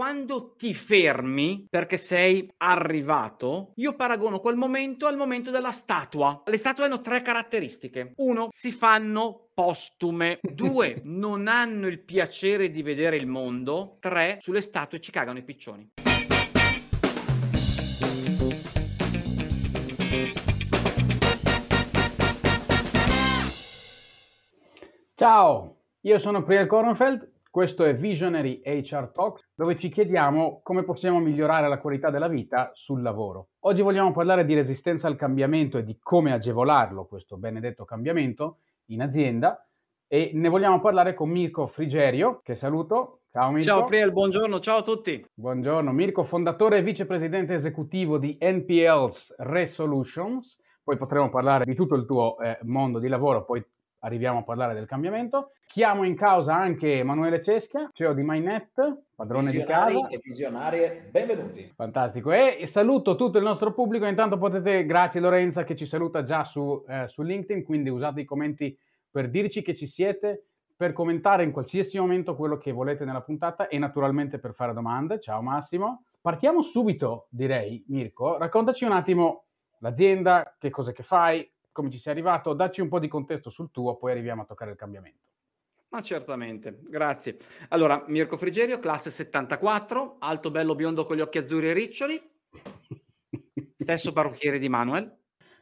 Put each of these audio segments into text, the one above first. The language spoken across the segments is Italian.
quando ti fermi perché sei arrivato, io paragono quel momento al momento della statua. Le statue hanno tre caratteristiche. Uno, si fanno postume. Due, non hanno il piacere di vedere il mondo. Tre, sulle statue ci cagano i piccioni. Ciao, io sono Priel Kornfeld, questo è Visionary HR Talk, dove ci chiediamo come possiamo migliorare la qualità della vita sul lavoro. Oggi vogliamo parlare di resistenza al cambiamento e di come agevolarlo, questo benedetto cambiamento, in azienda e ne vogliamo parlare con Mirko Frigerio, che saluto. Ciao Mirko. Ciao Priel, buongiorno, ciao a tutti. Buongiorno, Mirko, fondatore e vicepresidente esecutivo di NPL's Resolutions. Poi potremo parlare di tutto il tuo eh, mondo di lavoro, poi arriviamo a parlare del cambiamento. Chiamo in causa anche Emanuele Ceschia, CEO di MyNet, padrone di casa. e visionarie, benvenuti. Fantastico. E saluto tutto il nostro pubblico. Intanto potete, grazie Lorenza che ci saluta già su, eh, su LinkedIn, quindi usate i commenti per dirci che ci siete, per commentare in qualsiasi momento quello che volete nella puntata e naturalmente per fare domande. Ciao Massimo. Partiamo subito, direi, Mirko. Raccontaci un attimo l'azienda, che cosa che fai, come ci sei arrivato, dacci un po' di contesto sul tuo, poi arriviamo a toccare il cambiamento. Ma certamente, grazie. Allora, Mirko Frigerio, classe 74, alto, bello, biondo con gli occhi azzurri e riccioli, stesso parrucchiere di Manuel.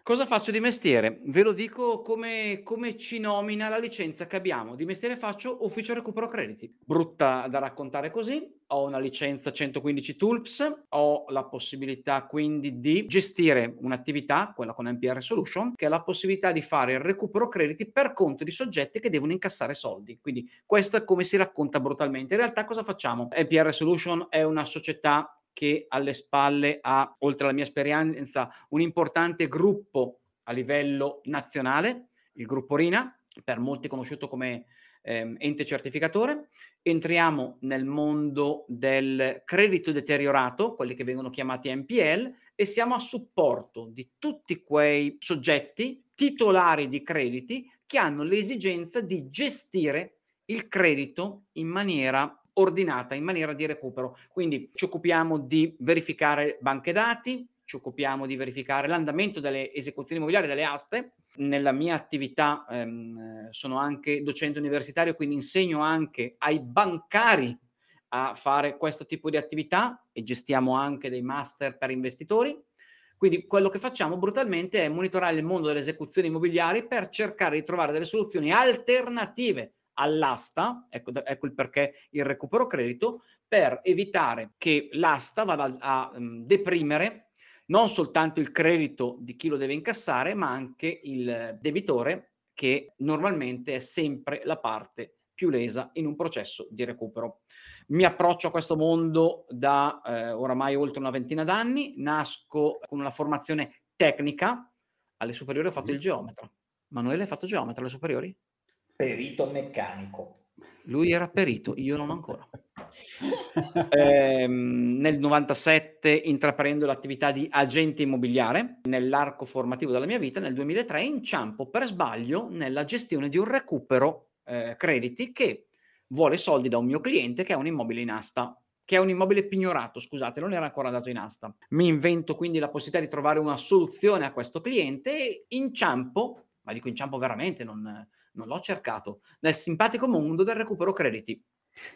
Cosa faccio di mestiere? Ve lo dico come, come, ci nomina la licenza che abbiamo. Di mestiere faccio ufficio recupero crediti. Brutta da raccontare così. Ho una licenza 115 Tulps, ho la possibilità quindi di gestire un'attività, quella con NPR Solution, che è la possibilità di fare il recupero crediti per conto di soggetti che devono incassare soldi. Quindi questo è come si racconta brutalmente. In realtà cosa facciamo? NPR Solution è una società che alle spalle ha, oltre alla mia esperienza, un importante gruppo a livello nazionale, il gruppo RINA, per molti conosciuto come eh, ente certificatore. Entriamo nel mondo del credito deteriorato, quelli che vengono chiamati NPL, e siamo a supporto di tutti quei soggetti titolari di crediti che hanno l'esigenza di gestire il credito in maniera ordinata in maniera di recupero. Quindi ci occupiamo di verificare banche dati, ci occupiamo di verificare l'andamento delle esecuzioni immobiliari, delle aste. Nella mia attività ehm, sono anche docente universitario, quindi insegno anche ai bancari a fare questo tipo di attività e gestiamo anche dei master per investitori. Quindi quello che facciamo brutalmente è monitorare il mondo delle esecuzioni immobiliari per cercare di trovare delle soluzioni alternative all'asta, ecco, ecco il perché il recupero credito, per evitare che l'asta vada a, a um, deprimere non soltanto il credito di chi lo deve incassare, ma anche il debitore, che normalmente è sempre la parte più lesa in un processo di recupero. Mi approccio a questo mondo da eh, oramai oltre una ventina d'anni, nasco con una formazione tecnica, alle superiori ho fatto il geometra. Manuele hai fatto geometra alle superiori? Perito meccanico. Lui era perito, io non ancora. eh, nel 97 intraprendo l'attività di agente immobiliare nell'arco formativo della mia vita, nel 2003 inciampo per sbaglio nella gestione di un recupero eh, crediti che vuole soldi da un mio cliente che ha un immobile in asta che è un immobile pignorato, scusate, non era ancora dato in asta. Mi invento quindi la possibilità di trovare una soluzione a questo cliente e inciampo, ma dico inciampo veramente, non, non l'ho cercato, nel simpatico mondo del recupero crediti.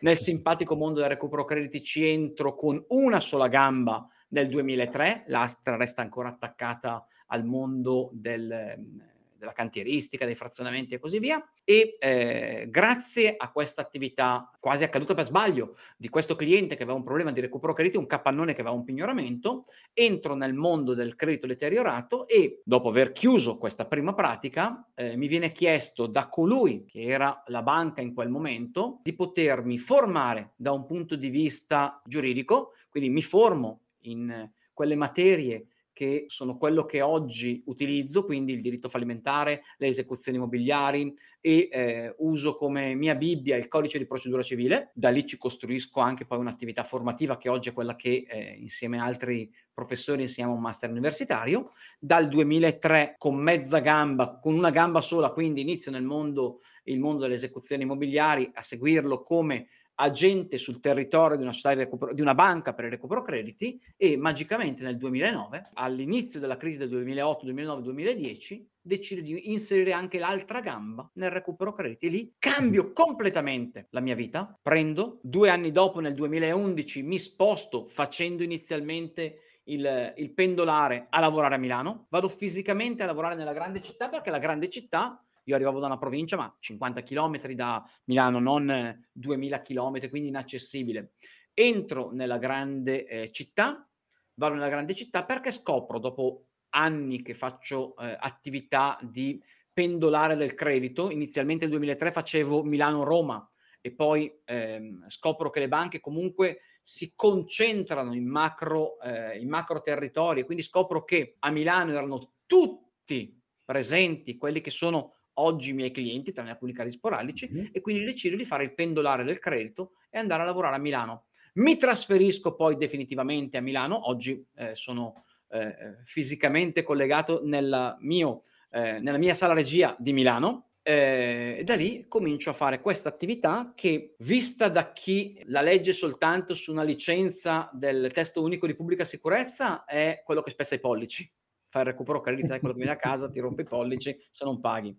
Nel simpatico mondo del recupero crediti ci entro con una sola gamba nel 2003, l'altra resta ancora attaccata al mondo del, della cantieristica, dei frazionamenti e così via. E eh, grazie a questa attività quasi accaduta per sbaglio di questo cliente che aveva un problema di recupero credito, un capannone che aveva un pignoramento, entro nel mondo del credito deteriorato e dopo aver chiuso questa prima pratica eh, mi viene chiesto da colui che era la banca in quel momento di potermi formare da un punto di vista giuridico, quindi mi formo in quelle materie che sono quello che oggi utilizzo, quindi il diritto fallimentare, le esecuzioni immobiliari e eh, uso come mia Bibbia il codice di procedura civile. Da lì ci costruisco anche poi un'attività formativa che oggi è quella che eh, insieme a altri professori insegniamo un master universitario. Dal 2003 con mezza gamba, con una gamba sola, quindi inizio nel mondo, il mondo delle esecuzioni immobiliari, a seguirlo come agente sul territorio di una, recupero, di una, banca per il recupero crediti e magicamente nel 2009, all'inizio della crisi del 2008, 2009, 2010, decide di inserire anche l'altra gamba nel recupero crediti e lì cambio completamente la mia vita. Prendo, due anni dopo, nel 2011, mi sposto facendo inizialmente il, il pendolare a lavorare a Milano, vado fisicamente a lavorare nella grande città perché la grande città io arrivavo da una provincia, ma 50 km da Milano, non 2000 km, quindi inaccessibile. Entro nella grande eh, città, vado nella grande città perché scopro, dopo anni che faccio eh, attività di pendolare del credito, inizialmente nel 2003 facevo Milano-Roma e poi ehm, scopro che le banche comunque si concentrano in macro, eh, in macro territori, quindi scopro che a Milano erano tutti presenti quelli che sono oggi i miei clienti, tranne alcuni casi sporadici, mm-hmm. e quindi decido di fare il pendolare del credito e andare a lavorare a Milano. Mi trasferisco poi definitivamente a Milano, oggi eh, sono eh, eh fisicamente collegato nella, mio, eh, nella mia sala regia di Milano, eh, e da lì comincio a fare questa attività che, vista da chi la legge soltanto su una licenza del testo unico di pubblica sicurezza, è quello che spezza i pollici. Fai il recupero credito, sai quello che viene a casa, ti rompe i pollici se non paghi.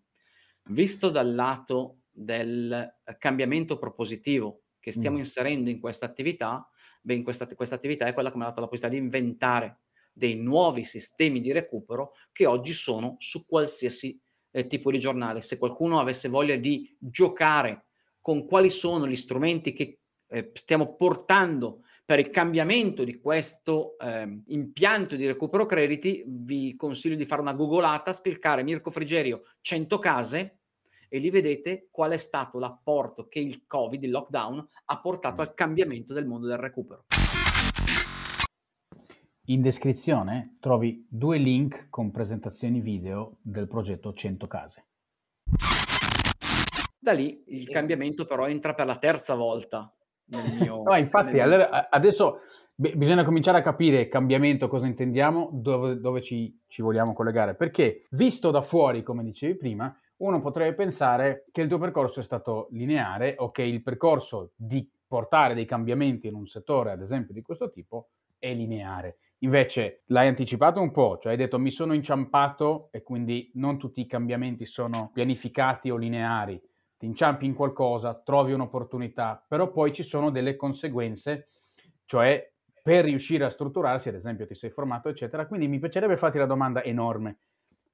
Visto dal lato del cambiamento propositivo che stiamo mm. inserendo in questa attività, beh, in questa, questa attività è quella che mi ha dato la possibilità di inventare dei nuovi sistemi di recupero che oggi sono su qualsiasi eh, tipo di giornale. Se qualcuno avesse voglia di giocare con quali sono gli strumenti che eh, stiamo portando per il cambiamento di questo eh, impianto di recupero crediti, vi consiglio di fare una googolata, cliccare Mirko Frigerio 100 case e lì vedete qual è stato l'apporto che il Covid, il lockdown, ha portato al cambiamento del mondo del recupero. In descrizione trovi due link con presentazioni video del progetto 100 case. Da lì il cambiamento però entra per la terza volta. Nel mio, no, infatti, nel... allora, adesso b- bisogna cominciare a capire cambiamento, cosa intendiamo, dove, dove ci, ci vogliamo collegare. Perché visto da fuori, come dicevi prima, uno potrebbe pensare che il tuo percorso è stato lineare o che il percorso di portare dei cambiamenti in un settore, ad esempio, di questo tipo, è lineare. Invece l'hai anticipato un po', cioè hai detto mi sono inciampato e quindi non tutti i cambiamenti sono pianificati o lineari. Ti inciampi in qualcosa, trovi un'opportunità, però poi ci sono delle conseguenze, cioè per riuscire a strutturarsi, ad esempio ti sei formato, eccetera. Quindi mi piacerebbe farti la domanda enorme.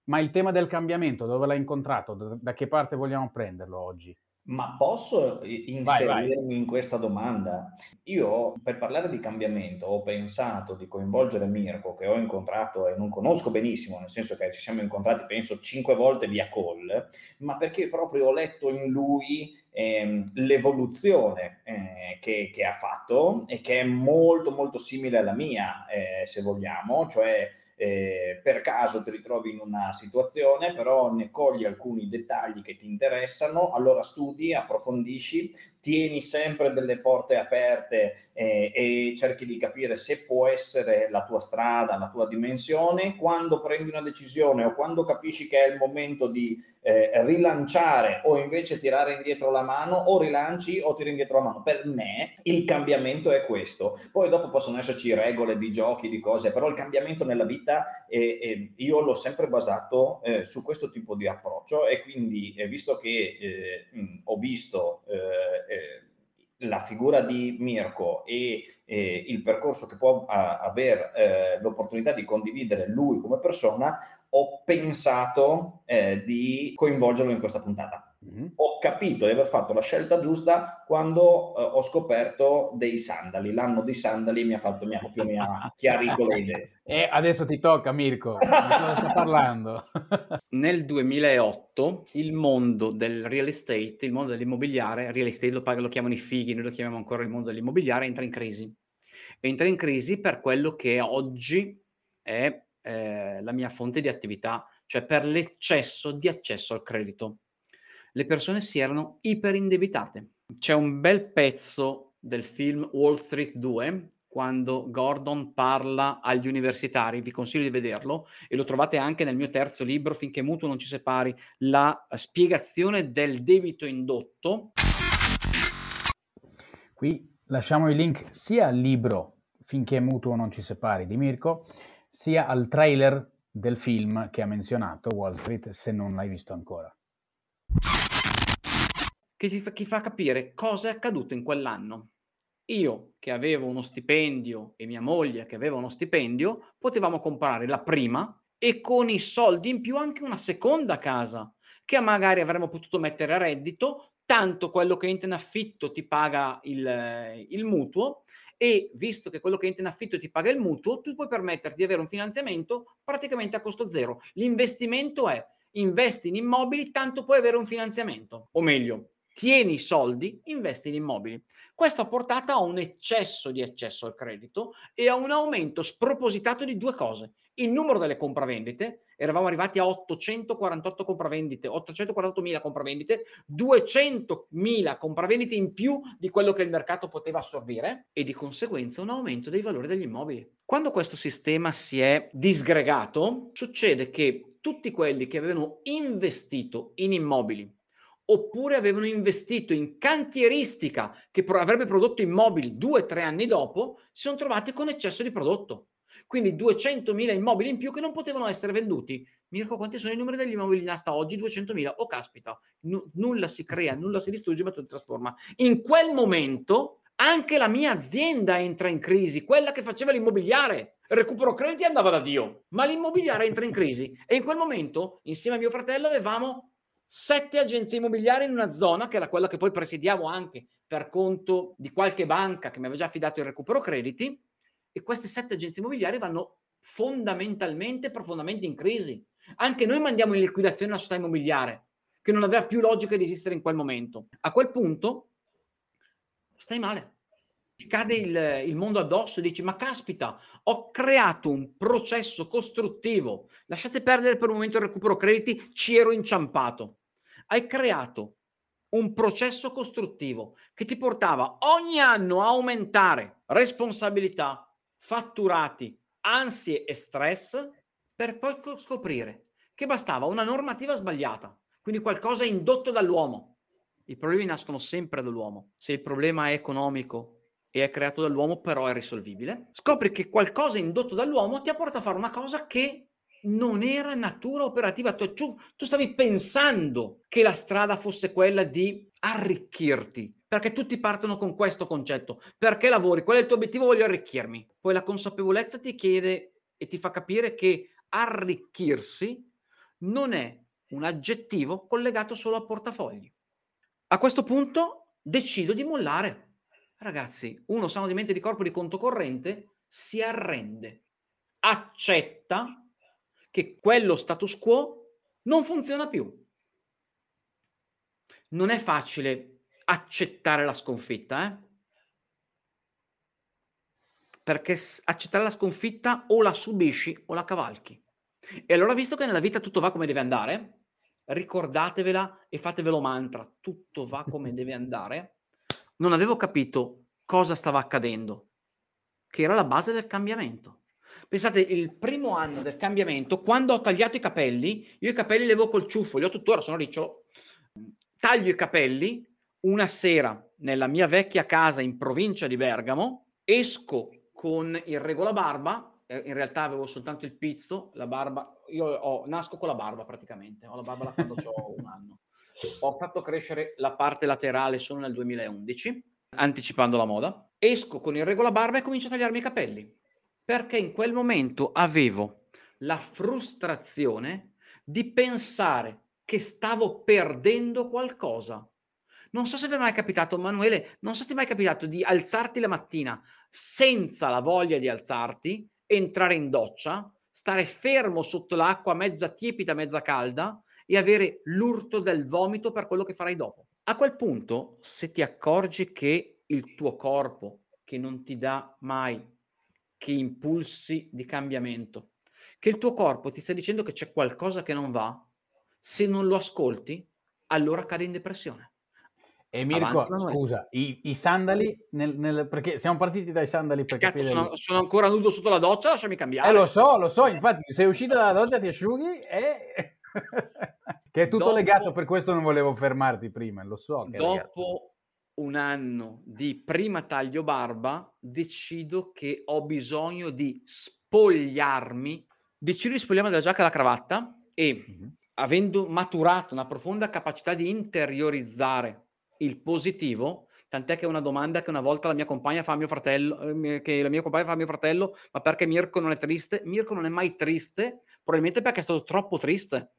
Ma il tema del cambiamento, dove l'hai incontrato? Da che parte vogliamo prenderlo oggi? Ma posso inserirmi vai, vai. in questa domanda? Io per parlare di cambiamento ho pensato di coinvolgere Mirko che ho incontrato e non conosco benissimo, nel senso che ci siamo incontrati penso cinque volte via call, ma perché proprio ho letto in lui eh, l'evoluzione eh, che, che, ha fatto e che è molto molto simile alla mia, eh, se vogliamo, cioè eh, per caso ti ritrovi in una situazione, però ne cogli alcuni dettagli che ti interessano, allora studi, approfondisci, tieni sempre delle porte aperte eh, e cerchi di capire se può essere la tua strada, la tua dimensione. Quando prendi una decisione o quando capisci che è il momento di eh, rilanciare o invece tirare indietro la mano, o rilanci o tiri indietro la mano. Per me il cambiamento è questo. Poi dopo possono esserci regole di giochi, di cose, però il cambiamento nella vita eh, eh, io l'ho sempre basato eh, su questo tipo di approccio e quindi eh, visto che eh, mh, ho visto la figura di Mirko e eh, il percorso che può avere eh, l'opportunità di condividere lui come persona, ho pensato eh, di coinvolgerlo in questa puntata. Mm-hmm. Ho capito di aver fatto la scelta giusta quando eh, ho scoperto dei sandali. L'anno dei sandali mi ha fatto mi ha, proprio mi ha chiarito le idee. E adesso ti tocca, Mirko. Di cosa sto parlando? Nel 2008 il mondo del real estate, il mondo dell'immobiliare, real estate lo, lo chiamano i fighi, noi lo chiamiamo ancora il mondo dell'immobiliare, entra in crisi. Entra in crisi per quello che oggi è eh, la mia fonte di attività, cioè per l'eccesso di accesso al credito. Le persone si erano iperindebitate. C'è un bel pezzo del film Wall Street 2 quando Gordon parla agli universitari, vi consiglio di vederlo e lo trovate anche nel mio terzo libro, Finché mutuo non ci separi, la spiegazione del debito indotto Qui lasciamo il link sia al libro Finché mutuo non ci separi di Mirko, sia al trailer del film che ha menzionato, Wall Street, se non l'hai visto ancora. Che ti fa, fa capire cosa è accaduto in quell'anno. Io che avevo uno stipendio e mia moglie che aveva uno stipendio, potevamo comprare la prima e con i soldi in più anche una seconda casa che magari avremmo potuto mettere a reddito tanto quello che entra in affitto ti paga il, il mutuo e visto che quello che entra in affitto ti paga il mutuo, tu puoi permetterti di avere un finanziamento praticamente a costo zero. L'investimento è investi in immobili, tanto puoi avere un finanziamento, o meglio, tieni i soldi, investi in immobili. Questo ha portato a un eccesso di eccesso al credito e a un aumento spropositato di due cose. Il numero delle compravendite, eravamo arrivati a 848 compravendite, 848.000 compravendite, 200.000 compravendite in più di quello che il mercato poteva assorbire e di conseguenza un aumento dei valori degli immobili. Quando questo sistema si è disgregato, succede che tutti quelli che avevano investito in immobili oppure avevano investito in cantieristica che avrebbe prodotto immobili due o tre anni dopo, si sono trovati con eccesso di prodotto. Quindi 200.000 immobili in più che non potevano essere venduti. Mirko, quanti sono i numeri degli immobili in asta oggi? 200.000. Oh, caspita, n- nulla si crea, nulla si distrugge, ma tutto si trasforma. In quel momento anche la mia azienda entra in crisi, quella che faceva l'immobiliare. Il recupero crediti andava da Dio, ma l'immobiliare entra in crisi. E in quel momento, insieme a mio fratello, avevamo sette agenzie immobiliari in una zona che era quella che poi presidiavo anche per conto di qualche banca che mi aveva già affidato il recupero crediti e queste sette agenzie immobiliari vanno fondamentalmente, profondamente in crisi. Anche noi mandiamo in liquidazione la società immobiliare che non aveva più logica di esistere in quel momento. A quel punto stai male. Ti cade il, il mondo addosso e dici ma caspita, ho creato un processo costruttivo. Lasciate perdere per un momento il recupero crediti, ci ero inciampato hai creato un processo costruttivo che ti portava ogni anno a aumentare responsabilità, fatturati, ansie e stress per poi scoprire che bastava una normativa sbagliata, quindi qualcosa indotto dall'uomo. I problemi nascono sempre dall'uomo. Se il problema è economico e è creato dall'uomo, però è risolvibile, scopri che qualcosa indotto dall'uomo ti ha portato a fare una cosa che non era natura operativa. Tu, tu, stavi pensando che la strada fosse quella di arricchirti, perché tutti partono con questo concetto. Perché lavori? Qual è il tuo obiettivo? Voglio arricchirmi. Poi la consapevolezza ti chiede e ti fa capire che arricchirsi non è un aggettivo collegato solo al portafogli. A questo punto decido di mollare. Ragazzi, uno sano di mente di corpo di conto corrente si arrende, accetta che quello status quo non funziona più. Non è facile accettare la sconfitta, eh? Perché accettare la sconfitta o la subisci o la cavalchi. E allora, visto che nella vita tutto va come deve andare, ricordatevela e fatevelo mantra, tutto va come deve andare, non avevo capito cosa stava accadendo, che era la base del cambiamento. Pensate, il primo anno del cambiamento, quando ho tagliato i capelli, io i capelli li avevo col ciuffo, li ho tuttora, sono riccio. Taglio i capelli una sera nella mia vecchia casa in provincia di Bergamo, esco con il regolabarba, in realtà avevo soltanto il pizzo, la barba, io ho, nasco con la barba praticamente, ho la barba da quando ho un anno. Ho fatto crescere la parte laterale solo nel 2011, anticipando la moda. Esco con il regolabarba e comincio a tagliarmi i capelli perché in quel momento avevo la frustrazione di pensare che stavo perdendo qualcosa. Non so se vi è mai capitato, Manuele, non so se ti è mai capitato di alzarti la mattina senza la voglia di alzarti, entrare in doccia, stare fermo sotto l'acqua, mezza tiepida, mezza calda, e avere l'urto del vomito per quello che farai dopo. A quel punto, se ti accorgi che il tuo corpo, che non ti dà mai che impulsi di cambiamento, che il tuo corpo ti sta dicendo che c'è qualcosa che non va, se non lo ascolti, allora cade in depressione. E Mirko, Avanti, scusa, i, i sandali, nel, nel, perché siamo partiti dai sandali perché Cazzo, sono, sono, ancora nudo sotto la doccia, lasciami cambiare. Eh, lo so, lo so, infatti sei uscito dalla doccia, ti asciughi e... che è tutto dopo, legato, per questo non volevo fermarti prima, lo so. dopo un anno di prima taglio barba, decido che ho bisogno di spogliarmi, decido di spogliarmi dalla giacca e dalla cravatta e mm-hmm. avendo maturato una profonda capacità di interiorizzare il positivo, tant'è che è una domanda che una volta la mia compagna fa a mio fratello, eh, che la mia compagna fa a mio fratello, ma perché Mirko non è triste? Mirko non è mai triste, probabilmente perché è stato troppo triste.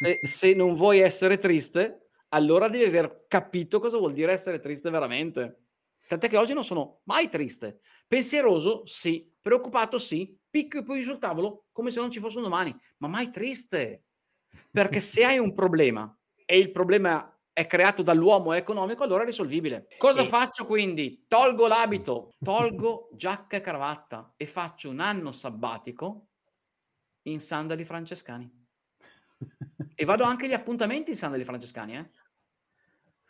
e se non vuoi essere triste, allora devi aver capito cosa vuol dire essere triste veramente. Tant'è che oggi non sono mai triste. Pensieroso, sì. Preoccupato, sì. Picchio poi sul tavolo come se non ci fosse un domani, ma mai triste. Perché se hai un problema e il problema è creato dall'uomo è economico, allora è risolvibile. Cosa e... faccio quindi? Tolgo l'abito, tolgo giacca e cravatta e faccio un anno sabbatico in sandali francescani. E vado anche agli appuntamenti in sandali francescani, eh?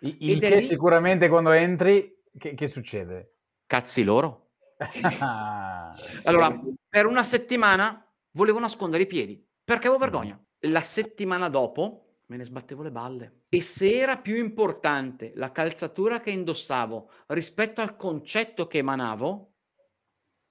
Il che lì... sicuramente quando entri, che, che succede? Cazzi loro. allora, per una settimana volevo nascondere i piedi perché avevo vergogna. La settimana dopo me ne sbattevo le balle. E se era più importante la calzatura che indossavo rispetto al concetto che emanavo,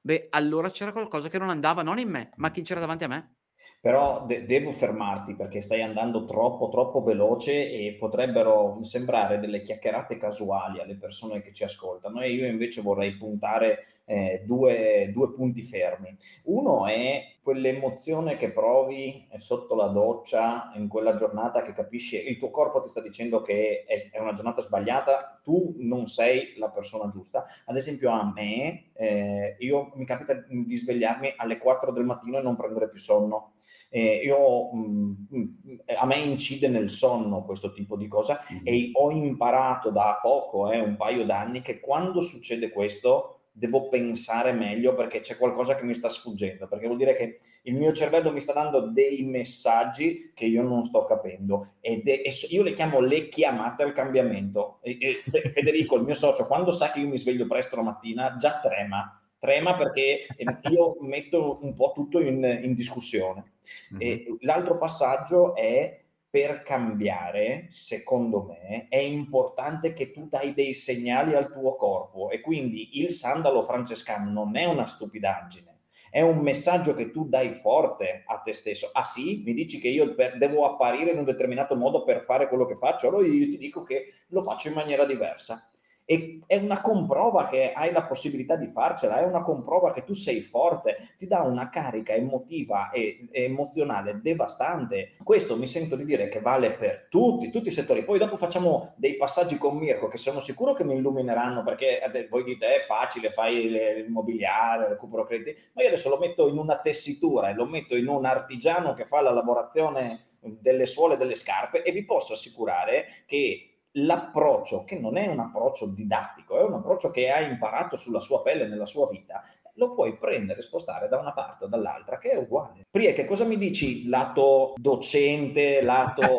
beh, allora c'era qualcosa che non andava non in me, ma chi c'era davanti a me. Però de- devo fermarti perché stai andando troppo, troppo veloce e potrebbero sembrare delle chiacchierate casuali alle persone che ci ascoltano e io invece vorrei puntare eh, due, due, punti fermi. Uno è quell'emozione che provi sotto la doccia in quella giornata che capisci, il tuo corpo ti sta dicendo che è, è una giornata sbagliata, tu non sei la persona giusta. Ad esempio a me, eh, io mi capita di svegliarmi alle 4 del mattino e non prendere più sonno eh, io, mh, mm, mm, a me incide nel sonno questo tipo di cosa mm-hmm. e ho imparato da poco, eh, un paio d'anni, che quando succede questo devo pensare meglio perché c'è qualcosa che mi sta sfuggendo, perché vuol dire che il mio cervello mi sta dando dei messaggi che io non sto capendo ed è, io le chiamo le chiamate al cambiamento. E, e Federico, il mio socio, quando sa che io mi sveglio presto la mattina, già trema trema perché eh, io metto un po' tutto in, in discussione. Mm-hmm. E l'altro passaggio è per cambiare, secondo me, è importante che tu dai dei segnali al tuo corpo. E quindi il sandalo francescano non è una stupidaggine, è un messaggio che tu dai forte a te stesso. Ah sì, mi dici che io per, devo apparire in un determinato modo per fare quello che faccio, allora io ti dico che lo faccio in maniera diversa e è una comprova che hai la possibilità di farcela, è una comprova che tu sei forte, ti dà una carica emotiva e, e, emozionale devastante. Questo mi sento di dire che vale per tutti, tutti i settori. Poi dopo facciamo dei passaggi con Mirko che sono sicuro che mi illumineranno perché voi dite è facile, fai l'immobiliare, recupero crediti, ma io adesso lo metto in una tessitura e lo metto in un artigiano che fa la lavorazione delle suole delle scarpe e vi posso assicurare che l'approccio, che non è un approccio didattico, è un approccio che hai imparato sulla sua pelle, nella sua vita, lo puoi prendere e spostare da una parte o dall'altra, che è uguale. Prie, che cosa mi dici lato docente, lato...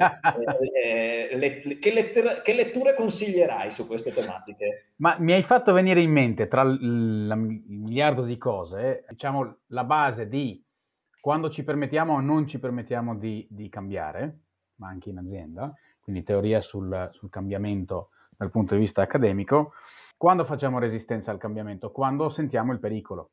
eh, eh le, che, lettura, che, letture consiglierai su queste tematiche? Ma mi hai fatto venire in mente, tra il, il miliardo di cose, diciamo la base di quando ci permettiamo o non ci permettiamo di, di cambiare, ma anche in azienda, quindi teoria sul, sul cambiamento dal punto di vista accademico, quando facciamo resistenza al cambiamento? Quando sentiamo il pericolo.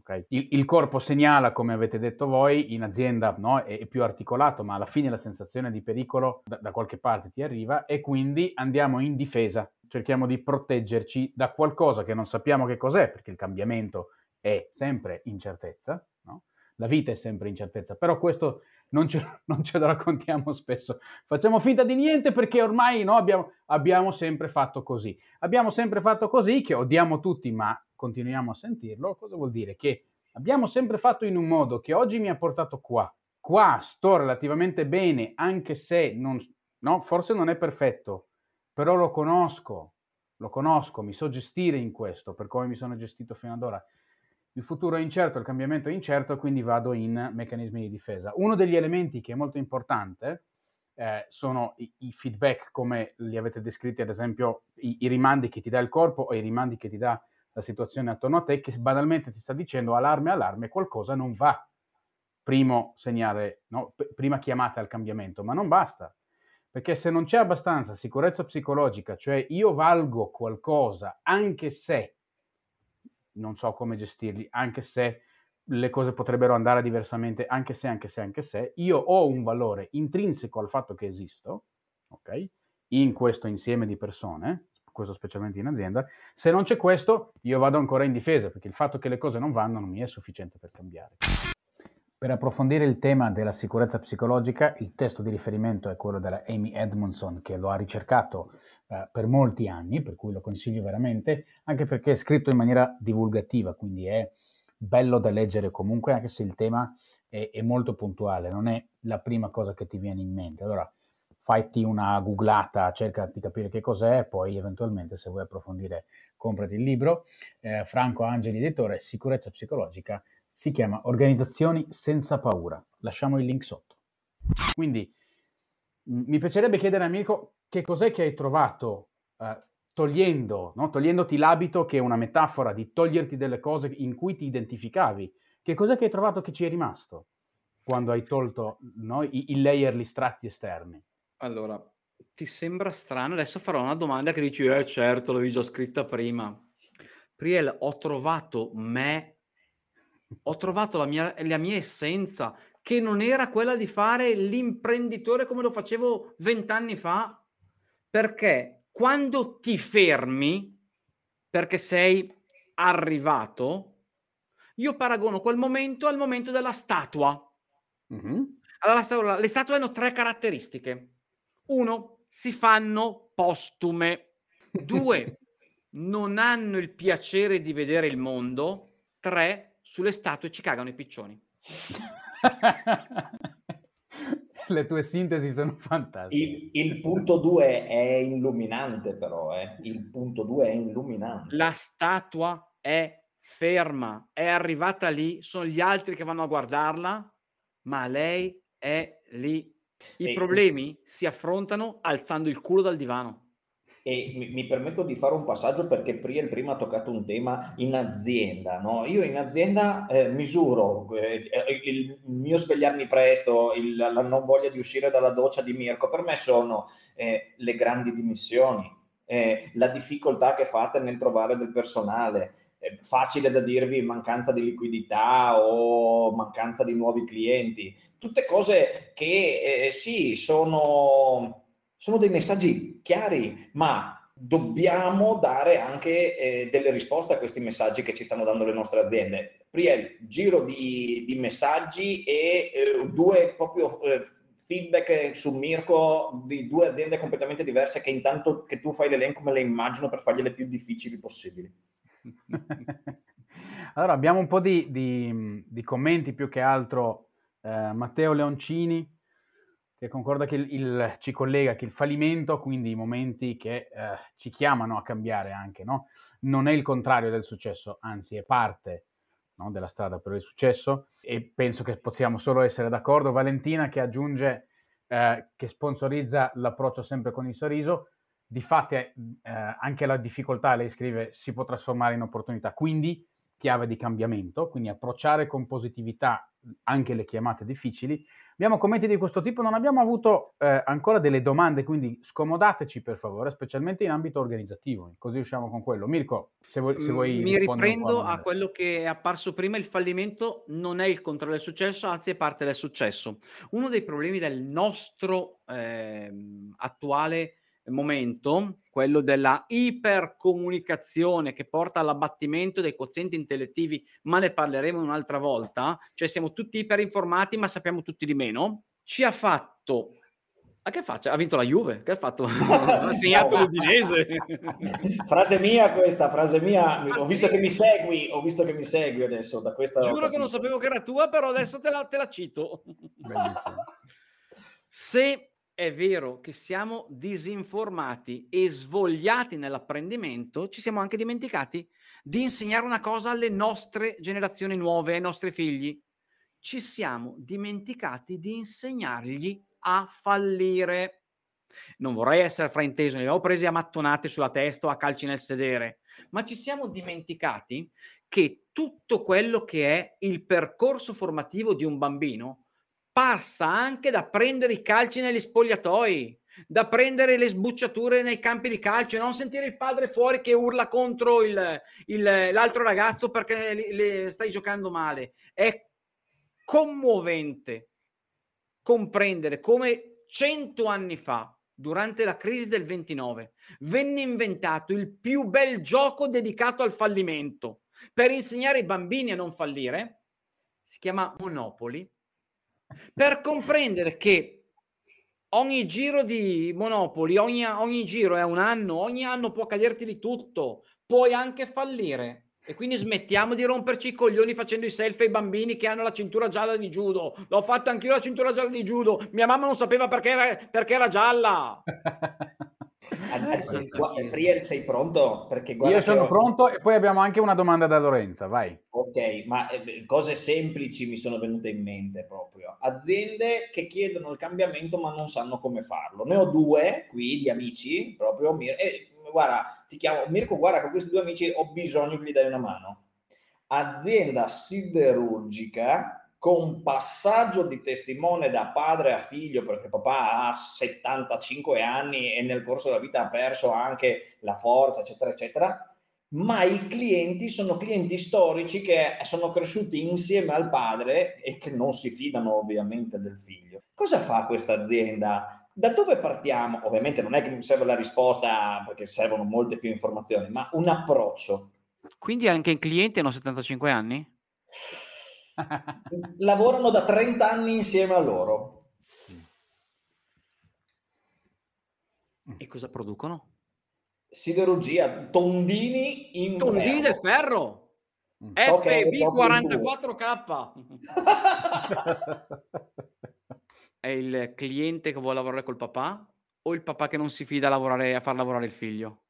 Okay? Il, il, corpo segnala, come avete detto voi, in azienda no? è, è, più articolato, ma alla fine la sensazione di pericolo da, da, qualche parte ti arriva e quindi andiamo in difesa, cerchiamo di proteggerci da qualcosa che non sappiamo che cos'è, perché il cambiamento è sempre incertezza, no? la vita è sempre incertezza, però questo non ce, non ce, lo raccontiamo spesso. Facciamo finta di niente perché ormai no, abbiamo, abbiamo, sempre fatto così. Abbiamo sempre fatto così, che odiamo tutti, ma continuiamo a sentirlo. Cosa vuol dire? Che abbiamo sempre fatto in un modo che oggi mi ha portato qua. Qua sto relativamente bene, anche se non, no, forse non è perfetto, però lo conosco, lo conosco, mi so gestire in questo, per come mi sono gestito fino ad ora il futuro è incerto, il cambiamento è incerto, quindi vado in meccanismi di difesa. Uno degli elementi che è molto importante eh, sono i, i, feedback, come li avete descritti, ad esempio i, i, rimandi che ti dà il corpo o i rimandi che ti dà la situazione attorno a te, che banalmente ti sta dicendo allarme, allarme, qualcosa non va. Primo segnale, no? P- prima chiamata al cambiamento, ma non basta. Perché se non c'è abbastanza sicurezza psicologica, cioè io valgo qualcosa anche se non so come gestirli, anche se le cose potrebbero andare diversamente, anche se, anche se, anche se, io ho un valore intrinseco al fatto che esisto, ok? In questo insieme di persone, questo specialmente in azienda, se non c'è questo io vado ancora in difesa, perché il fatto che le cose non vanno non mi è sufficiente per cambiare. Per approfondire il tema della sicurezza psicologica, il testo di riferimento è quello della Amy Edmondson, che lo ha ricercato eh, per molti anni, per cui lo consiglio veramente, anche perché è scritto in maniera divulgativa, quindi è bello da leggere comunque, anche se il tema è, è molto puntuale, non è la prima cosa che ti viene in mente. Allora, fatti una googlata, cerca di capire che cos'è, poi eventualmente se vuoi approfondire comprati il libro. Eh, Franco Angeli, editore, Sicurezza psicologica, si chiama Organizzazioni senza paura. Lasciamo il link sotto. Quindi mi piacerebbe chiedere a Mirko che cos'è che hai trovato eh, togliendo, no? togliendoti l'abito che è una metafora di toglierti delle cose in cui ti identificavi. Che cos'è che hai trovato che ci è rimasto quando hai tolto no, i, i layer, gli strati esterni? Allora, ti sembra strano? Adesso farò una domanda che dici, eh certo, l'avevi già scritta prima. Priel, ho trovato me ho trovato la mia, la mia essenza, che non era quella di fare l'imprenditore come lo facevo vent'anni fa, perché quando ti fermi, perché sei arrivato, io paragono quel momento al momento della statua. Mm-hmm. Allora, le statue hanno tre caratteristiche. Uno, si fanno postume. Due, non hanno il piacere di vedere il mondo. Tre, sulle statue ci cagano i piccioni. Le tue sintesi sono fantastiche. Il, il punto 2 è illuminante, però. Eh. Il punto 2 è illuminante. La statua è ferma, è arrivata lì, sono gli altri che vanno a guardarla, ma lei è lì. I e... problemi si affrontano alzando il culo dal divano. E mi, mi, permetto di fare un passaggio perché Priel prima ha toccato un tema in azienda. No? Io in azienda eh, misuro eh, il mio svegliarmi presto, il, la non voglia di uscire dalla doccia di Mirko, per me sono eh, le grandi dimissioni, eh, la difficoltà che fate nel trovare del personale. facile da dirvi mancanza di liquidità o mancanza di nuovi clienti, tutte cose che eh, sì sono sono dei messaggi chiari, ma dobbiamo dare anche eh, delle risposte a questi messaggi che ci stanno dando le nostre aziende. Priel, giro di, di messaggi e eh, due proprio eh, feedback su Mirko di due aziende completamente diverse che intanto che tu fai l'elenco me le immagino per fargliele più difficili possibili. allora abbiamo un po' di, di, di commenti più che altro. Eh, Matteo Leoncini che concorda che il, il, ci collega che il fallimento, quindi i momenti che eh, ci chiamano a cambiare anche, no? non è il contrario del successo, anzi è parte no, della strada per il successo e penso che possiamo solo essere d'accordo. Valentina che aggiunge eh, che sponsorizza l'approccio sempre con il sorriso, di fatto eh, anche la difficoltà, lei scrive, si può trasformare in opportunità, quindi chiave di cambiamento, quindi approcciare con positività anche le chiamate difficili Abbiamo commenti di questo tipo, non abbiamo avuto eh, ancora delle domande, quindi scomodateci per favore, specialmente in ambito organizzativo, così usciamo con quello. Mirko, se vuoi... Se vuoi Mi riprendo a quello che è apparso prima, il fallimento non è il contrario del successo, anzi è parte del successo. Uno dei problemi del nostro eh, attuale momento, quello della ipercomunicazione che porta all'abbattimento dei quozienti intellettivi, ma ne parleremo un'altra volta, cioè siamo tutti iperinformati ma sappiamo tutti di meno, ci ha fatto a che faccia? Ha vinto la Juve? Che ha fatto? ha segnato l'Udinese. frase mia questa, frase mia. Ho visto che mi segui, ho visto che mi segui adesso da questa... Giuro che non sapevo che era tua, però adesso te la, te la cito. Se è vero che siamo disinformati e svogliati nell'apprendimento, ci siamo anche dimenticati di insegnare una cosa alle nostre generazioni nuove, ai nostri figli. Ci siamo dimenticati di insegnargli a fallire. Non vorrei essere frainteso, ne avevo presi a mattonate sulla testa o a calci nel sedere, ma ci siamo dimenticati che tutto quello che è il percorso formativo di un bambino passa anche da prendere i calci negli spogliatoi, da prendere le sbucciature nei campi di calcio, non sentire il padre fuori che urla contro il, il, l'altro ragazzo perché le, le stai giocando male. È commovente comprendere come cento anni fa, durante la crisi del 29, venne inventato il più bel gioco dedicato al fallimento per insegnare ai bambini a non fallire. Si chiama Monopoli. Per comprendere che ogni giro di Monopoli, ogni, ogni giro è un anno, ogni anno può caderti di tutto, puoi anche fallire. E quindi smettiamo di romperci i coglioni facendo i selfie ai bambini che hanno la cintura gialla di judo. L'ho fatta anch'io la cintura gialla di judo. Mia mamma non sapeva perché era, perché era gialla. Eh, Priel, sei pronto? Perché Io sono ho... pronto e poi abbiamo anche una domanda da Lorenza, vai. Ok, ma eh, cose semplici mi sono venute in mente proprio. Aziende che chiedono il cambiamento ma non sanno come farlo. Ne ho due qui di amici, proprio. E, guarda, ti chiamo Mirko, guarda, con questi due amici ho bisogno che gli dai una mano. Azienda siderurgica con passaggio di testimone da padre a figlio, perché papà ha 75 anni e nel corso della vita ha perso anche la forza, eccetera, eccetera, ma i clienti sono clienti storici che sono cresciuti insieme al padre e che non si fidano ovviamente del figlio. Cosa fa questa azienda? Da dove partiamo? Ovviamente non è che mi serve la risposta perché servono molte più informazioni, ma un approccio. Quindi anche i clienti hanno 75 anni? lavorano da 30 anni insieme a loro. E cosa producono? Siderurgia, tondini in Tondini del ferro. So FB44K. È il cliente che vuole lavorare col papà o il papà che non si fida a, lavorare, a far lavorare il figlio?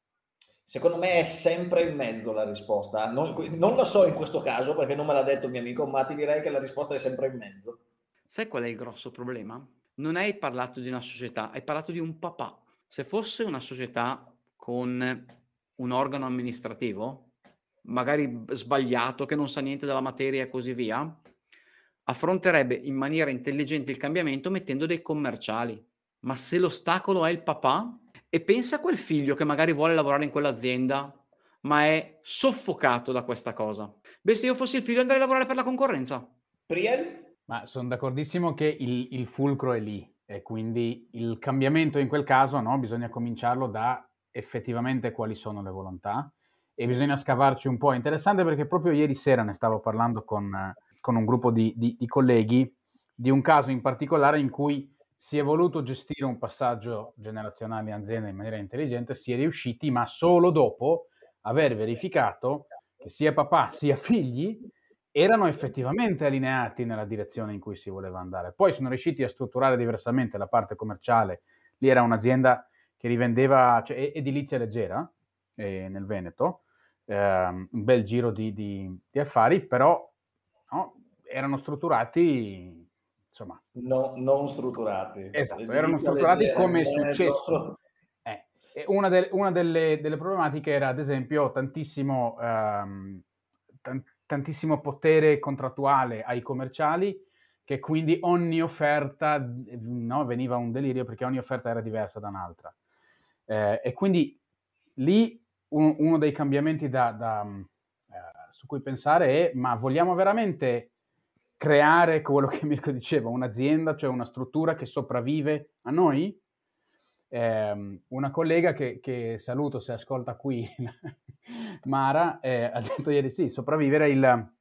Secondo me è sempre in mezzo la risposta. Non, non lo so in questo caso perché non me l'ha detto il mio amico, ma ti direi che la risposta è sempre in mezzo. Sai qual è il grosso problema? Non hai parlato di una società, hai parlato di un papà. Se fosse una società con un organo amministrativo, magari sbagliato, che non sa niente della materia e così via, affronterebbe in maniera intelligente il cambiamento mettendo dei commerciali. Ma se l'ostacolo è il papà, e pensa a quel figlio che magari vuole lavorare in quell'azienda, ma è soffocato da questa cosa. Beh, se io fossi il figlio andrei a lavorare per la concorrenza. Priel? Ma sono d'accordissimo che il, il fulcro è lì e quindi il cambiamento in quel caso no, bisogna cominciarlo da effettivamente quali sono le volontà e bisogna scavarci un po'. È interessante perché proprio ieri sera ne stavo parlando con, con un gruppo di, di, di colleghi di un caso in particolare in cui si è voluto gestire un passaggio generazionale in azienda in maniera intelligente, si è riusciti, ma solo dopo aver verificato che sia papà sia figli erano effettivamente allineati nella direzione in cui si voleva andare. Poi sono riusciti a strutturare diversamente la parte commerciale. Lì era un'azienda che rivendeva cioè, edilizia leggera eh, nel Veneto, eh, un bel giro di, di, di affari, però no, erano strutturati insomma... No, non strutturati. Esatto, erano strutturati come è successo. Eh, una, de- una delle, delle, problematiche era, ad esempio, tantissimo, t- tantissimo potere contrattuale ai commerciali, che quindi ogni offerta no, veniva un delirio perché ogni offerta era diversa da un'altra. Eh, e quindi lì un, uno dei cambiamenti da, da, uh, su cui pensare è, ma vogliamo veramente creare quello che Mirko diceva, un'azienda, cioè una struttura che sopravvive a noi. Eh, una collega che, che, saluto se ascolta qui, Mara, eh, ha detto ieri sì, sopravvivere il,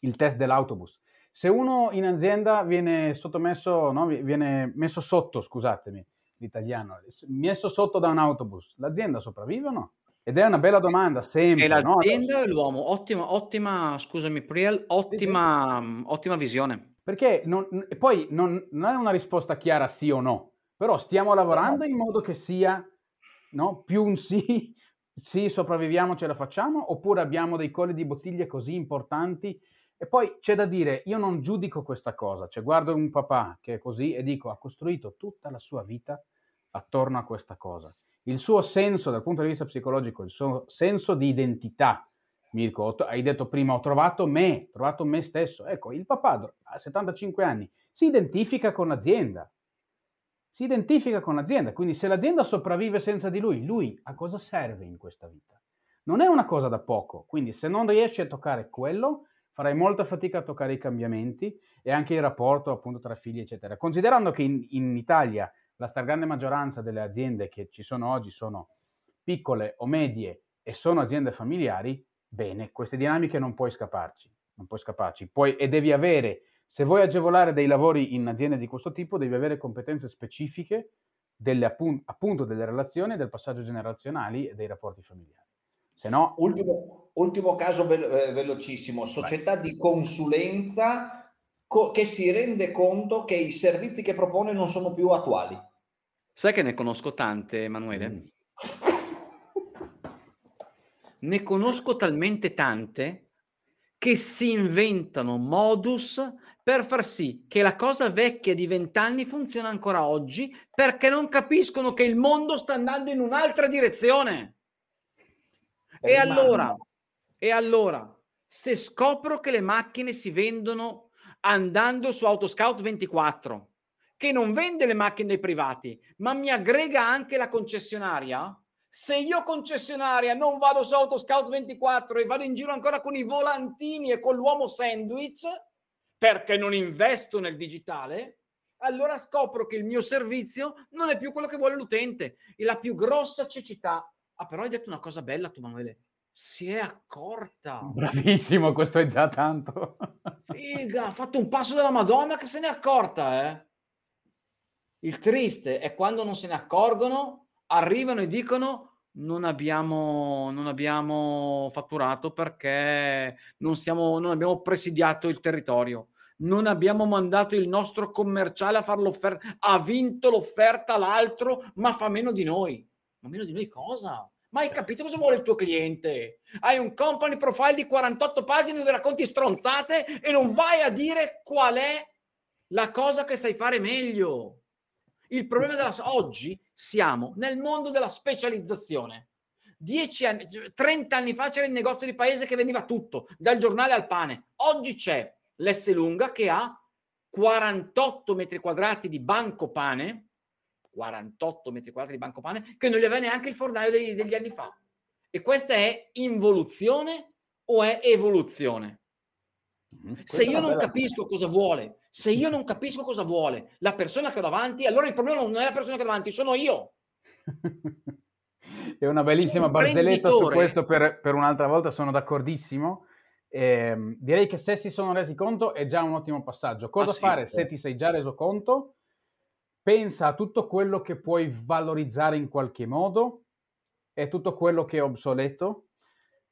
il test dell'autobus. Se uno in azienda viene sottomesso, no, viene messo sotto, scusatemi l'italiano, messo sotto da un autobus, l'azienda sopravvive o no? Ed è una bella domanda, sempre. E l'azienda no? e l'uomo, ottima, ottima, scusami Priel, ottima, sì, sì. ottima visione. Perché non, poi non, non, è una risposta chiara sì o no, però stiamo lavorando in modo che sia no, più un sì, sì sopravviviamo, ce la facciamo, oppure abbiamo dei colli di bottiglie così importanti. E poi c'è da dire, io non giudico questa cosa, cioè guardo un papà che è così e dico ha costruito tutta la sua vita attorno a questa cosa il suo senso dal punto di vista psicologico, il suo senso di identità. Mirko, hai detto prima, ho trovato me, ho trovato me stesso. Ecco, il papà a 75 anni si identifica con l'azienda, si identifica con l'azienda, quindi se l'azienda sopravvive senza di lui, lui a cosa serve in questa vita? Non è una cosa da poco, quindi se non riesci a toccare quello, farai molta fatica a toccare i cambiamenti e anche il rapporto appunto tra figli, eccetera. Considerando che in, in Italia la stragrande maggioranza delle aziende che ci sono oggi sono piccole o medie e sono aziende familiari, bene, queste dinamiche non puoi scapparci, non puoi scapparci. Puoi, e devi avere, se vuoi agevolare dei lavori in aziende di questo tipo, devi avere competenze specifiche delle, appunto delle relazioni, del passaggio generazionali e dei rapporti familiari. Se no... Ultimo, ultimo caso ve- velocissimo, società Vai. di consulenza co- che si rende conto che i servizi che propone non sono più attuali. Sai che ne conosco tante, Emanuele? Mm. Ne conosco talmente tante che si inventano modus per far sì che la cosa vecchia di vent'anni funziona ancora oggi perché non capiscono che il mondo sta andando in un'altra direzione. E allora, e allora, se scopro che le macchine si vendono andando su Autoscout 24, che non vende le macchine dei privati, ma mi aggrega anche la concessionaria, se io concessionaria non vado su Autoscout 24 e vado in giro ancora con i volantini e con l'uomo sandwich, perché non investo nel digitale, allora scopro che il mio servizio non è più quello che vuole l'utente. E la più grossa cecità. Ah, però hai detto una cosa bella tu, Manuele. Si è accorta. Bravissimo, questo è già tanto. Figa, ha fatto un passo della Madonna che se ne è accorta, eh. Il triste è quando non se ne accorgono, arrivano e dicono non abbiamo, non abbiamo fatturato perché non, siamo, non abbiamo presidiato il territorio. Non abbiamo mandato il nostro commerciale a fare l'offerta. Ha vinto l'offerta l'altro, ma fa meno di noi. Ma meno di noi cosa? Ma hai capito cosa vuole il tuo cliente? Hai un company profile di 48 pagine dove racconti stronzate e non vai a dire qual è la cosa che sai fare meglio. Il problema della oggi siamo nel mondo della specializzazione. Anni, 30 anni fa c'era il negozio di paese che veniva tutto, dal giornale al pane. Oggi c'è l'S lunga che ha 48 metri quadrati di banco pane, 48 metri quadrati di banco pane, che non li aveva neanche il fornaio degli, degli anni fa. E questa è involuzione o è evoluzione? Mm-hmm. Se io non capisco cosa vuole, se io non capisco cosa vuole la persona che ho davanti, allora il problema non è la persona che ho davanti, sono io. è una bellissima barzelletta su questo per, per, un'altra volta, sono d'accordissimo. Eh, direi che se si sono resi conto è già un ottimo passaggio. Cosa ah, fare sì, se ti sei già reso conto? Pensa a tutto quello che puoi valorizzare in qualche modo e tutto quello che è obsoleto.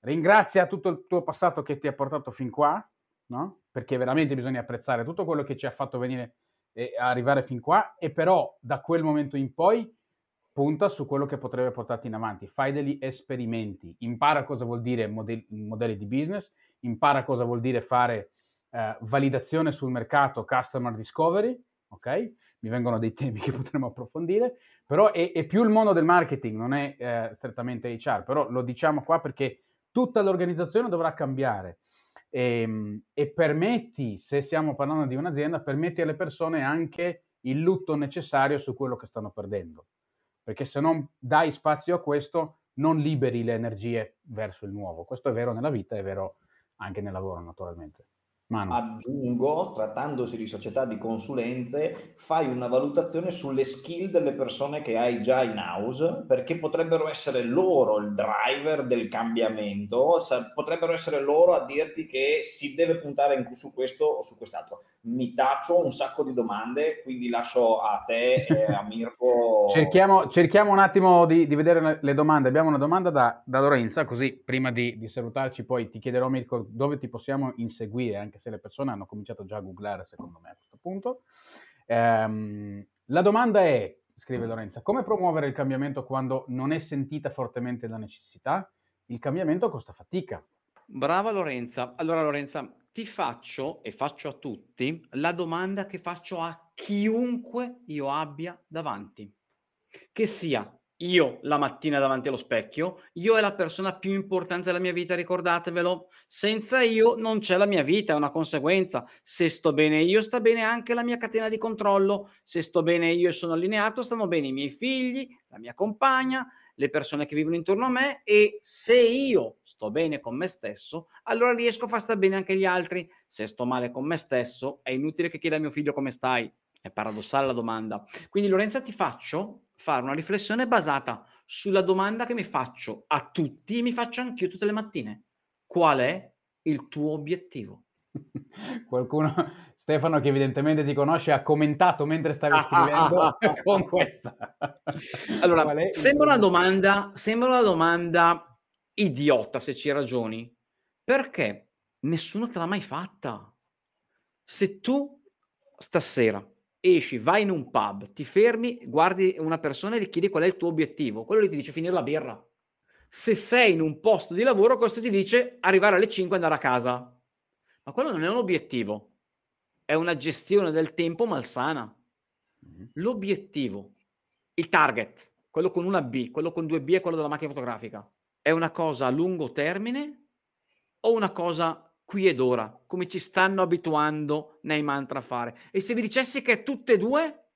Ringrazia tutto il tuo passato che ti ha portato fin qua no? Perché veramente bisogna apprezzare tutto quello che ci ha fatto venire e arrivare fin qua e però da quel momento in poi punta su quello che potrebbe portarti in avanti, fai degli esperimenti, impara cosa vuol dire modelli, modelli di business, impara cosa vuol dire fare eh, validazione sul mercato, customer discovery, ok? Mi vengono dei temi che potremmo approfondire, però è, è più il mondo del marketing, non è eh, strettamente HR, però lo diciamo qua perché tutta l'organizzazione dovrà cambiare e, ehm, e permetti, se stiamo parlando di un'azienda, permetti alle persone anche il lutto necessario su quello che stanno perdendo. Perché se non dai spazio a questo, non liberi le energie verso il nuovo. Questo è vero nella vita, è vero anche nel lavoro, naturalmente. Manu. Aggiungo, trattandosi di società di consulenze, fai una valutazione sulle skill delle persone che hai già in house, perché potrebbero essere loro il driver del cambiamento, potrebbero essere loro a dirti che si deve puntare su questo o su quest'altro. Mi taccio un sacco di domande, quindi lascio a te e a Mirko. cerchiamo, cerchiamo, un attimo di, di vedere le, domande. Abbiamo una domanda da, da Lorenza, così prima di, di salutarci, poi ti chiederò, Mirko, dove ti possiamo inseguire anche anche se le persone hanno cominciato già a googlare, secondo me, a questo punto. Ehm, la domanda è, scrive Lorenza, come promuovere il cambiamento quando non è sentita fortemente la necessità? Il cambiamento costa fatica. Brava Lorenza. Allora Lorenza, ti faccio e faccio a tutti la domanda che faccio a chiunque io abbia davanti, che sia io la mattina davanti allo specchio, io è la persona più importante della mia vita, ricordatevelo. Senza io non c'è la mia vita, è una conseguenza. Se sto bene io, sta bene anche la mia catena di controllo. Se sto bene io e sono allineato, stanno bene i miei figli, la mia compagna, le persone che vivono intorno a me e se io sto bene con me stesso, allora riesco a far stare bene anche gli altri. Se sto male con me stesso, è inutile che chieda a mio figlio come stai. È paradossale la domanda. Quindi Lorenza ti faccio fare una riflessione basata sulla domanda che mi faccio a tutti e mi faccio anch'io tutte le mattine. Qual è il tuo obiettivo? Qualcuno, Stefano, che evidentemente ti conosce, ha commentato mentre stavi scrivendo con questa. Allora, sembra una, domanda, sembra una domanda idiota se ci ragioni, perché nessuno te l'ha mai fatta. Se tu stasera esci, vai in un pub, ti fermi, guardi una persona e gli chiedi qual è il tuo obiettivo, quello lì ti dice finire la birra. Se sei in un posto di lavoro, questo ti dice arrivare alle 5 e andare a casa. Ma quello non è un obiettivo, è una gestione del tempo malsana. Mm-hmm. L'obiettivo, il target, quello con una B, quello con due B è quello della macchina fotografica, è una cosa a lungo termine o una cosa qui ed ora, come ci stanno abituando nei mantra a fare. E se vi dicessi che è tutte e due,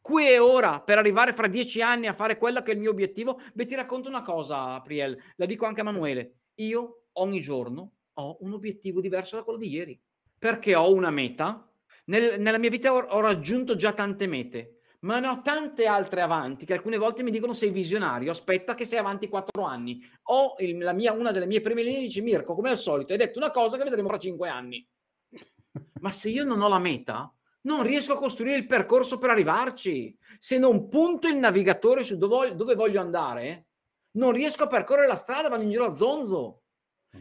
qui e ora, per arrivare fra dieci anni a fare quello che è il mio obiettivo, beh, ti racconto una cosa, Priel, la dico anche a Emanuele. Io ogni giorno ho un obiettivo diverso da quello di ieri, perché ho una meta. Nel, nella mia vita ho, ho raggiunto già tante mete, ma ne ho tante altre avanti che alcune volte mi dicono sei visionario, aspetta che sei avanti quattro anni. O il, mia, una delle mie prime linee dice Mirko, come al solito, hai detto una cosa che vedremo fra cinque anni. Ma se io non ho la meta, non riesco a costruire il percorso per arrivarci. Se non punto il navigatore su dove, dove voglio andare, non riesco a percorrere la strada, vado in giro a zonzo.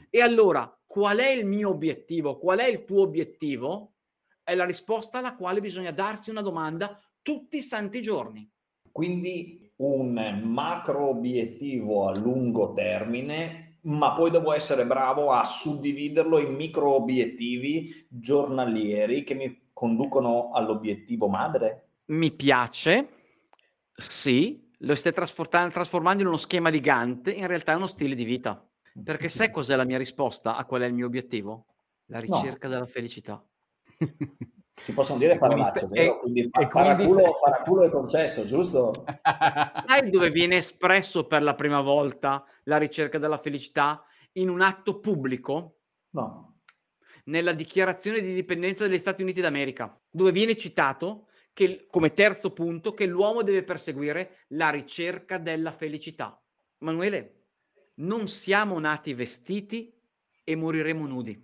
E allora, qual è il mio obiettivo? Qual è il tuo obiettivo? È la risposta alla quale bisogna darsi una domanda tutti i santi giorni. Quindi un macro obiettivo a lungo termine, ma poi devo essere bravo a suddividerlo in micro obiettivi giornalieri che mi conducono all'obiettivo madre? Mi piace, sì, lo stai trasformando in uno schema di Gantt, in realtà è uno stile di vita. Perché sai cos'è la mia risposta a qual è il mio obiettivo? La ricerca no. della felicità. Si possono dire parolacce, vero? Quindi, e, pa- paraculo, quindi... paraculo è concesso, giusto? Sai dove viene espresso per la prima volta la ricerca della felicità? In un atto pubblico? No. Nella dichiarazione di dipendenza degli Stati Uniti d'America, dove viene citato che, come terzo punto che l'uomo deve perseguire la ricerca della felicità. Manuele, non siamo nati vestiti e moriremo nudi.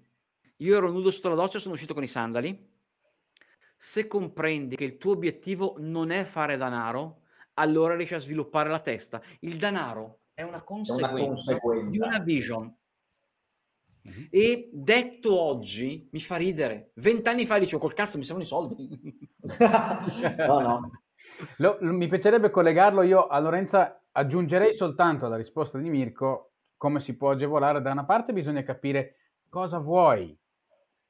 Io ero nudo sotto la doccia, sono uscito con i sandali se comprendi che il tuo obiettivo non è fare denaro, allora riesci a sviluppare la testa. Il denaro è una conseguenza, una conseguenza. di una vision. Mm-hmm. E detto oggi mi fa ridere. Vent'anni fa dicevo col cazzo mi servono i soldi. no, no. Lo, lo, mi piacerebbe collegarlo io a Lorenza. Aggiungerei soltanto alla risposta di Mirko come si può agevolare. Da una parte bisogna capire cosa vuoi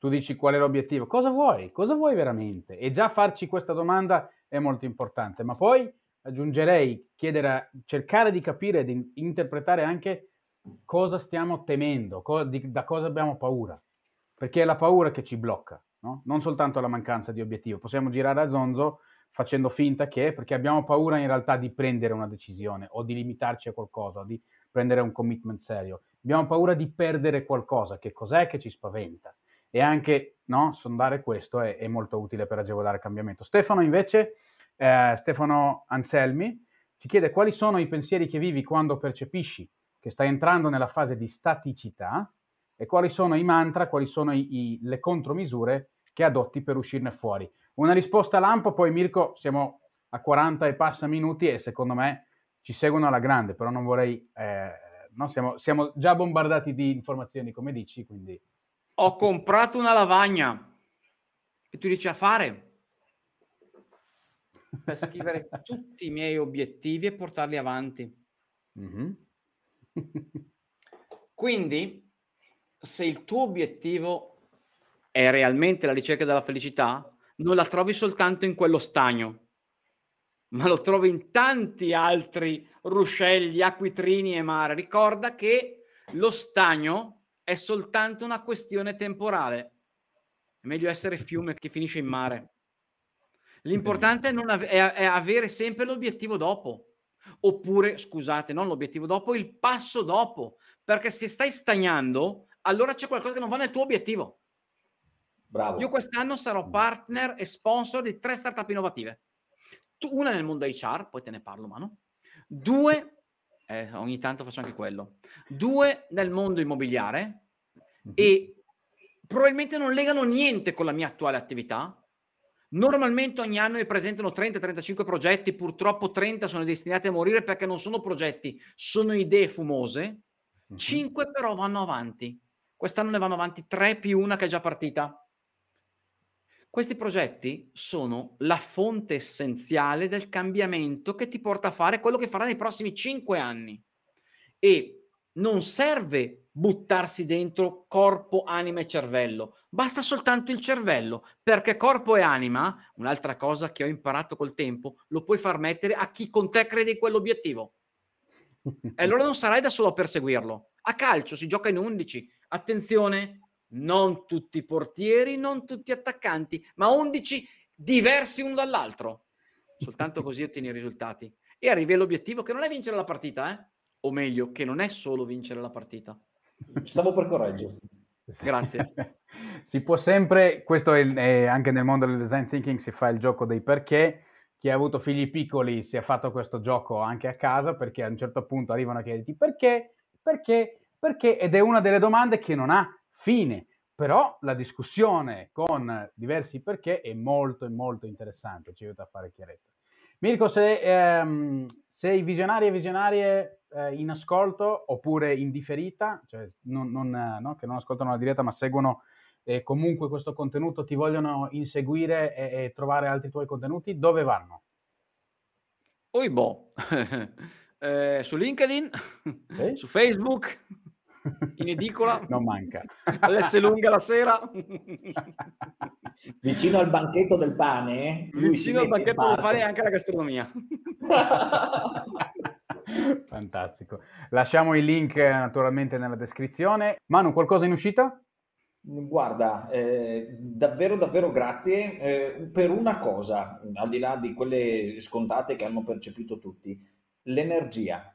tu dici qual è l'obiettivo, cosa vuoi? Cosa vuoi veramente? E già farci questa domanda è molto importante, ma poi aggiungerei chiedere, cercare di capire, di interpretare anche cosa stiamo temendo, co- di, da cosa abbiamo paura, perché è la paura che ci blocca, no? non soltanto la mancanza di obiettivo. Possiamo girare a zonzo facendo finta che, perché abbiamo paura in realtà di prendere una decisione o di limitarci a qualcosa, di prendere un commitment serio. Abbiamo paura di perdere qualcosa, che cos'è che ci spaventa? e anche no, sondare questo è, è, molto utile per agevolare il cambiamento. Stefano invece, eh, Stefano Anselmi, ci chiede quali sono i pensieri che vivi quando percepisci che stai entrando nella fase di staticità e quali sono i mantra, quali sono i, i, le contromisure che adotti per uscirne fuori. Una risposta lampo, poi Mirko, siamo a 40 e passa minuti e secondo me ci seguono alla grande, però non vorrei... Eh, no? siamo, siamo già bombardati di informazioni, come dici, quindi ho comprato una lavagna e tu dici a fare per scrivere tutti i miei obiettivi e portarli avanti. Mm-hmm. Quindi, se il tuo obiettivo è realmente la ricerca della felicità, non la trovi soltanto in quello stagno. ma lo trovi in tanti altri ruscelli, acquitrini e mare. Ricorda che lo stagno è soltanto una questione temporale. È meglio essere fiume che finisce in mare. L'importante è, ave- è, è avere sempre l'obiettivo dopo. Oppure, scusate, non l'obiettivo dopo, il passo dopo. Perché se stai stagnando, allora c'è qualcosa che non va nel tuo obiettivo. Bravo. Io quest'anno sarò partner e sponsor di tre startup innovative. Una nel mondo HR, poi te ne parlo, mano. Due, eh, ogni tanto faccio anche quello. Due nel mondo immobiliare mm-hmm. e probabilmente non legano niente con la mia attuale attività, Normalmente ogni anno mi presentano 30-35 progetti, purtroppo 30 sono destinati a morire perché non sono progetti, sono idee fumose. 5 però vanno avanti. Quest'anno ne vanno avanti 3 più una che è già partita. Questi progetti sono la fonte essenziale del cambiamento che ti porta a fare quello che farai nei prossimi 5 anni. E non serve buttarsi dentro corpo, anima e cervello. Basta soltanto il cervello, perché corpo e anima, un'altra cosa che ho imparato col tempo, lo puoi far mettere a chi con te crede in quell'obiettivo. E allora non sarai da solo a perseguirlo. A calcio si gioca in 11. Attenzione, non tutti i portieri, non tutti attaccanti, ma 11 diversi uno dall'altro. Soltanto così ottieni i risultati. E arrivi all'obiettivo che non è vincere la partita, eh? o meglio, che non è solo vincere la partita. Stavo per correggerti. Grazie. si può sempre, questo è, è, anche nel mondo del design thinking, si fa il gioco dei perché. Chi ha avuto figli piccoli si è fatto questo gioco anche a casa perché a un certo punto arrivano a chiederti perché, perché, perché, ed è una delle domande che non ha fine. Però la discussione con diversi perché è molto, molto interessante, ci aiuta a fare chiarezza. Mirko, se ehm, sei visionarie e visionarie eh, in ascolto oppure in differita, cioè non, non, no, che non ascoltano la diretta ma seguono eh, comunque questo contenuto, ti vogliono inseguire e, e trovare altri tuoi contenuti, dove vanno? Oibo, eh, su LinkedIn, okay. su Facebook, in edicola. Non manca. All'S lunga la sera. Vicino al banchetto del pane. Vicino al banchetto del pane e anche la gastronomia. Fantastico. Lasciamo i link naturalmente nella descrizione. Manu, qualcosa in uscita? Guarda, eh, davvero davvero grazie eh, per una cosa, al di là di quelle scontate che hanno percepito tutti, l'energia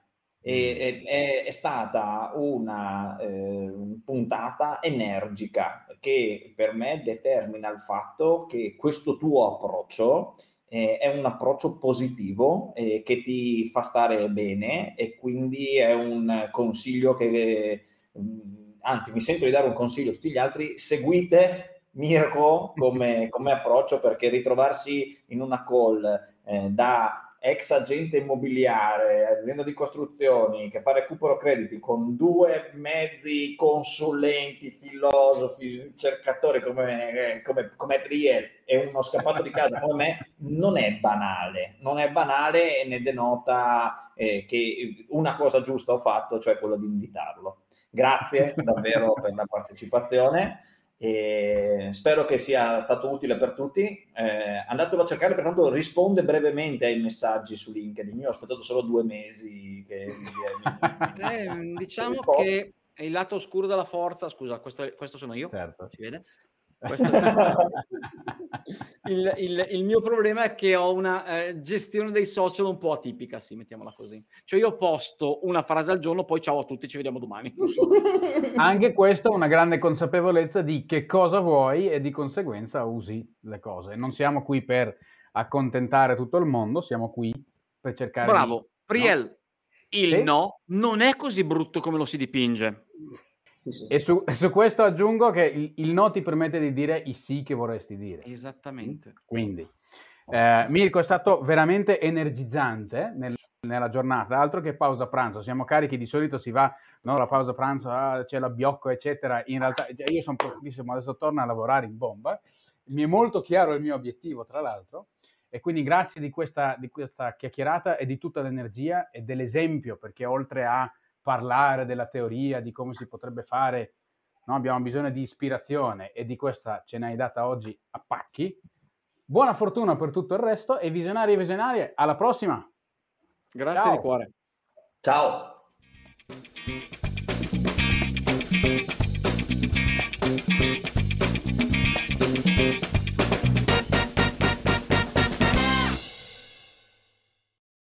e, è, è, stata una eh, puntata energica che per me determina il fatto che questo tuo approccio eh, è un approccio positivo eh, che ti fa stare bene e quindi è un consiglio che, anzi mi sento di dare un consiglio a tutti gli altri, seguite Mirko come, come approccio perché ritrovarsi in una call eh, da ex agente immobiliare, azienda di costruzioni, che fa recupero crediti con due mezzi consulenti, filosofi, cercatori come, come, come Triel e uno scappato di casa come me, non è banale, non è banale e ne denota eh, che una cosa giusta ho fatto, cioè quello di invitarlo. Grazie davvero per la partecipazione. E spero che sia stato utile per tutti. Eh, andatelo a cercare, pertanto risponde brevemente ai messaggi su LinkedIn. Io ho aspettato solo due mesi. Che eh, diciamo rispondo. che è il lato oscuro della forza. Scusa, questo, questo sono io. Certo. Si vede? il, il, il, mio problema è che ho una eh, gestione dei social un po' atipica, sì, mettiamola così. Cioè io posto una frase al giorno, poi ciao a tutti, ci vediamo domani. Anche questo è una grande consapevolezza di che cosa vuoi e di conseguenza usi le cose. Non siamo qui per accontentare tutto il mondo, siamo qui per cercare Bravo, di... Priel, no? il sì? no non è così brutto come lo si dipinge. E su, su, questo aggiungo che il, il, no ti permette di dire i sì che vorresti dire. Esattamente. Quindi, eh, Mirko, è stato veramente energizzante nel, nella giornata, altro che pausa pranzo. Siamo carichi, di solito si va, no, la pausa pranzo, ah, c'è la biocco, eccetera. In realtà, io sono profondissimo, adesso torno a lavorare in bomba. Mi è molto chiaro il mio obiettivo, tra l'altro. E quindi grazie di questa, di questa chiacchierata e di tutta l'energia e dell'esempio, perché oltre a parlare della teoria, di come si potrebbe fare, no? abbiamo bisogno di ispirazione e di questa ce n'hai data oggi a pacchi. Buona fortuna per tutto il resto e visionari e visionarie, alla prossima! Grazie Ciao. di cuore. Ciao!